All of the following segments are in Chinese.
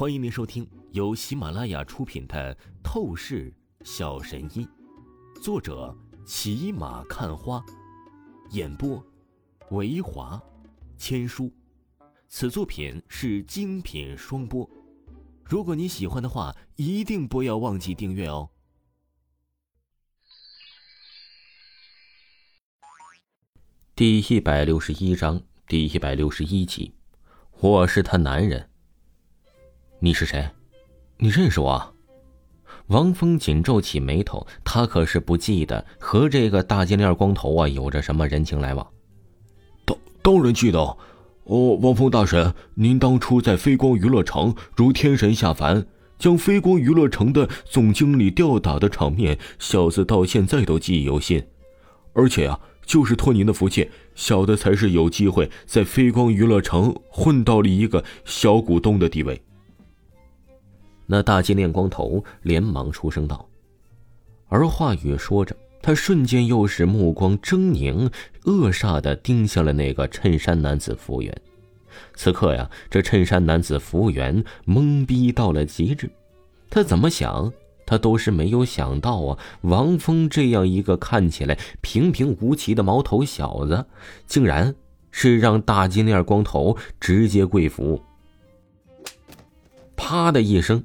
欢迎您收听由喜马拉雅出品的《透视小神医》，作者骑马看花，演播维华千书。此作品是精品双播。如果你喜欢的话，一定不要忘记订阅哦。第一百六十一章，第一百六十一集，我是他男人。你是谁？你认识我？王峰紧皱起眉头，他可是不记得和这个大金链光头啊有着什么人情来往。当当然记得，哦，王峰大神，您当初在飞光娱乐城如天神下凡，将飞光娱乐城的总经理吊打的场面，小子到现在都记忆犹新。而且啊，就是托您的福气，小的才是有机会在飞光娱乐城混到了一个小股东的地位。那大金链光头连忙出声道，而话语说着，他瞬间又是目光狰狞、恶煞的盯向了那个衬衫男子服务员。此刻呀，这衬衫男子服务员懵逼到了极致，他怎么想，他都是没有想到啊！王峰这样一个看起来平平无奇的毛头小子，竟然是让大金链光头直接跪服。啪的一声。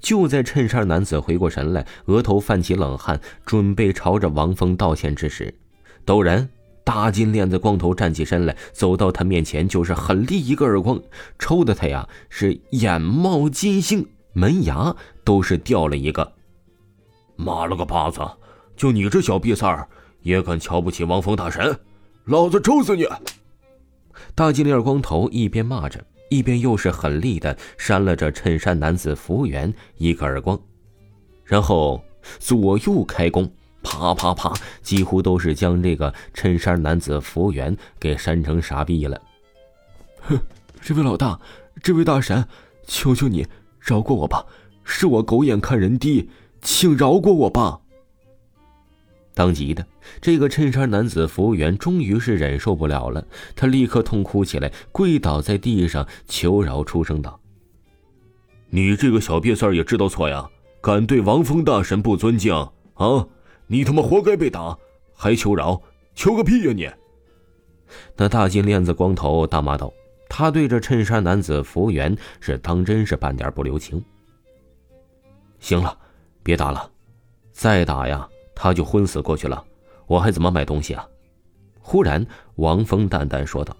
就在衬衫男子回过神来，额头泛起冷汗，准备朝着王峰道歉之时，陡然，大金链子光头站起身来，走到他面前，就是狠力一个耳光，抽的他呀是眼冒金星，门牙都是掉了一个。妈了个巴子！就你这小瘪三儿，也敢瞧不起王峰大神？老子抽死你！大金链光头一边骂着。一边又是狠厉的扇了这衬衫男子服务员一个耳光，然后左右开弓，啪啪啪，几乎都是将这个衬衫男子服务员给扇成傻逼了。哼，这位老大，这位大神，求求你饶过我吧，是我狗眼看人低，请饶过我吧。当即的，这个衬衫男子服务员终于是忍受不了了，他立刻痛哭起来，跪倒在地上求饶，出声道：“你这个小瘪三也知道错呀，敢对王峰大神不尊敬啊！你他妈活该被打，还求饶？求个屁呀你！”那大金链子光头大骂道：“他对着衬衫男子服务员是当真是半点不留情。行了，别打了，再打呀！”他就昏死过去了，我还怎么买东西啊？忽然，王峰淡淡说道：“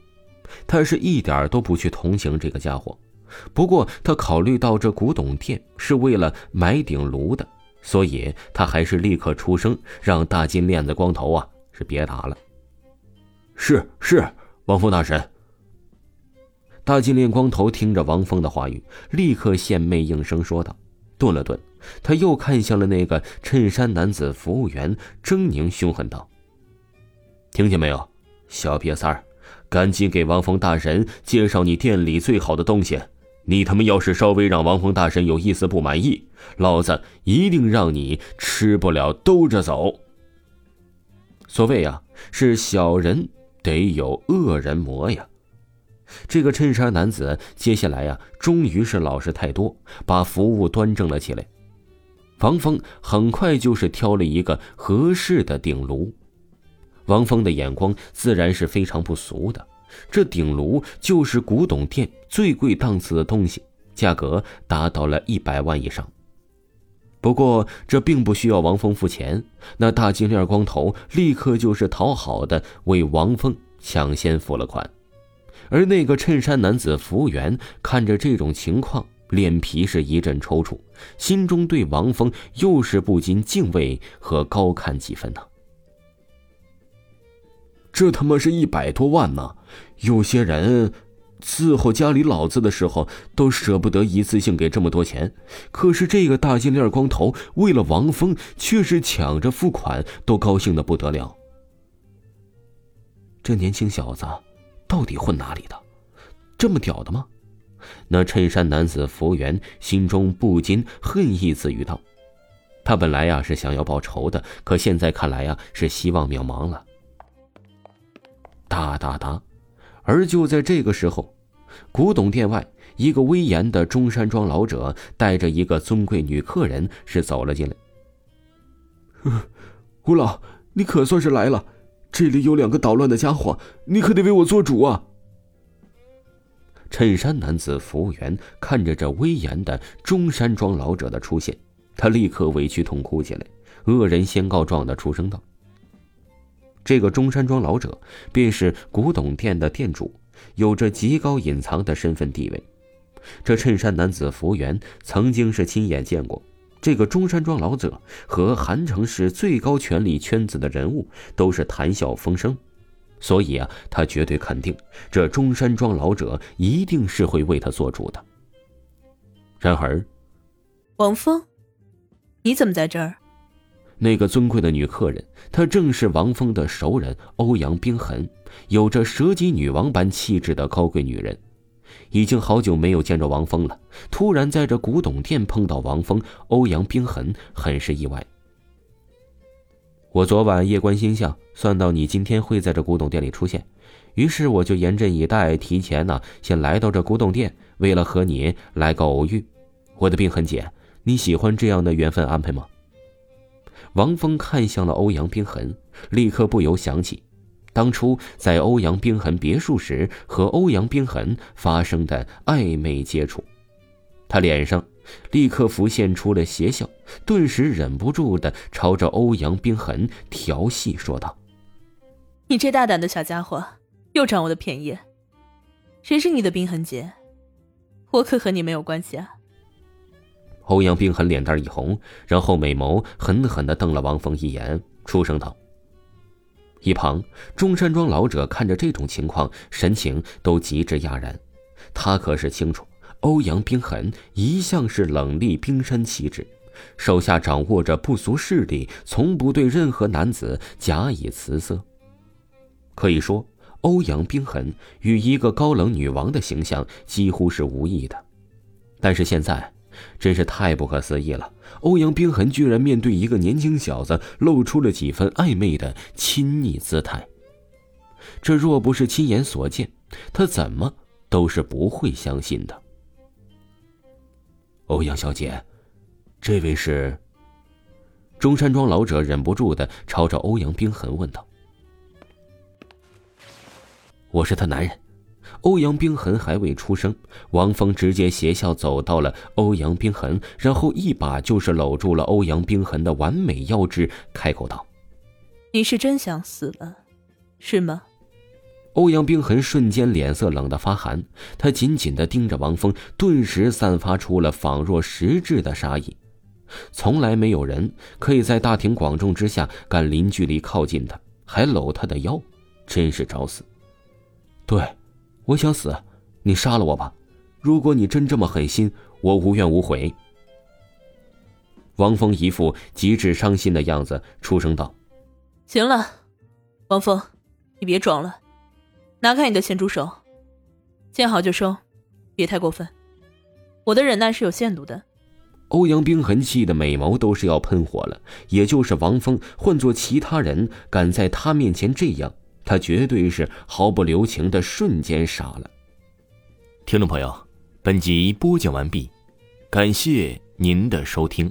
他是一点都不去同情这个家伙，不过他考虑到这古董店是为了买鼎炉的，所以他还是立刻出声，让大金链子光头啊是别打了。”“是是，王峰大神。”大金链光头听着王峰的话语，立刻献媚应声说道。顿了顿，他又看向了那个衬衫男子服务员，狰狞凶狠道：“听见没有，小瘪三儿，赶紧给王峰大神介绍你店里最好的东西。你他妈要是稍微让王峰大神有一丝不满意，老子一定让你吃不了兜着走。”所谓啊，是小人得有恶人磨呀。这个衬衫男子接下来呀，终于是老实太多，把服务端正了起来。王峰很快就是挑了一个合适的鼎炉。王峰的眼光自然是非常不俗的，这鼎炉就是古董店最贵档次的东西，价格达到了一百万以上。不过这并不需要王峰付钱，那大金链光头立刻就是讨好的为王峰抢先付了款。而那个衬衫男子服务员看着这种情况，脸皮是一阵抽搐，心中对王峰又是不禁敬畏和高看几分呢。这他妈是一百多万呢！有些人伺候家里老子的时候都舍不得一次性给这么多钱，可是这个大金链光头为了王峰却是抢着付款，都高兴的不得了。这年轻小子。到底混哪里的？这么屌的吗？那衬衫男子服务员心中不禁恨意自语道：“他本来呀是想要报仇的，可现在看来呀是希望渺茫了。”哒哒哒！而就在这个时候，古董店外一个威严的中山装老者带着一个尊贵女客人是走了进来。吴老，你可算是来了，这里有两个捣乱的家伙，你可得为我做主啊！衬衫男子服务员看着这威严的中山装老者的出现，他立刻委屈痛哭起来，恶人先告状的出声道：“这个中山装老者便是古董店的店主。”有着极高隐藏的身份地位，这衬衫男子服务员曾经是亲眼见过。这个中山装老者和韩城市最高权力圈子的人物都是谈笑风生，所以啊，他绝对肯定这中山装老者一定是会为他做主的。然而，王峰，你怎么在这儿？那个尊贵的女客人，她正是王峰的熟人欧阳冰痕，有着蛇姬女王般气质的高贵女人。已经好久没有见着王峰了，突然在这古董店碰到王峰，欧阳冰痕很是意外。我昨晚夜观星象，算到你今天会在这古董店里出现，于是我就严阵以待，提前呢先来到这古董店，为了和你来个偶遇。我的冰痕姐，你喜欢这样的缘分安排吗？王峰看向了欧阳冰痕，立刻不由想起，当初在欧阳冰痕别墅时和欧阳冰痕发生的暧昧接触，他脸上立刻浮现出了邪笑，顿时忍不住的朝着欧阳冰痕调戏说道：“你这大胆的小家伙，又占我的便宜！谁是你的冰痕姐？我可和你没有关系啊！”欧阳冰痕脸蛋一红，然后美眸狠狠的瞪了王峰一眼，出声道：“一旁中山装老者看着这种情况，神情都极致讶然。他可是清楚，欧阳冰痕一向是冷厉冰山气质，手下掌握着不俗势力，从不对任何男子假以辞色。可以说，欧阳冰痕与一个高冷女王的形象几乎是无异的。但是现在……”真是太不可思议了！欧阳冰痕居然面对一个年轻小子，露出了几分暧昧的亲昵姿态。这若不是亲眼所见，他怎么都是不会相信的。欧阳小姐，这位是？中山装老者忍不住的朝着欧阳冰痕问道：“我是他男人。”欧阳冰痕还未出声，王峰直接邪笑走到了欧阳冰痕，然后一把就是搂住了欧阳冰痕的完美腰肢，开口道：“你是真想死了，是吗？”欧阳冰痕瞬间脸色冷得发寒，他紧紧的盯着王峰，顿时散发出了仿若实质的杀意。从来没有人可以在大庭广众之下敢零距离靠近他，还搂他的腰，真是找死。对。我想死，你杀了我吧！如果你真这么狠心，我无怨无悔。王峰一副极致伤心的样子，出声道：“行了，王峰，你别装了，拿开你的咸猪手，见好就收，别太过分。我的忍耐是有限度的。”欧阳冰痕气的美眸都是要喷火了。也就是王峰，换做其他人，敢在他面前这样。他绝对是毫不留情的，瞬间杀了。听众朋友，本集播讲完毕，感谢您的收听。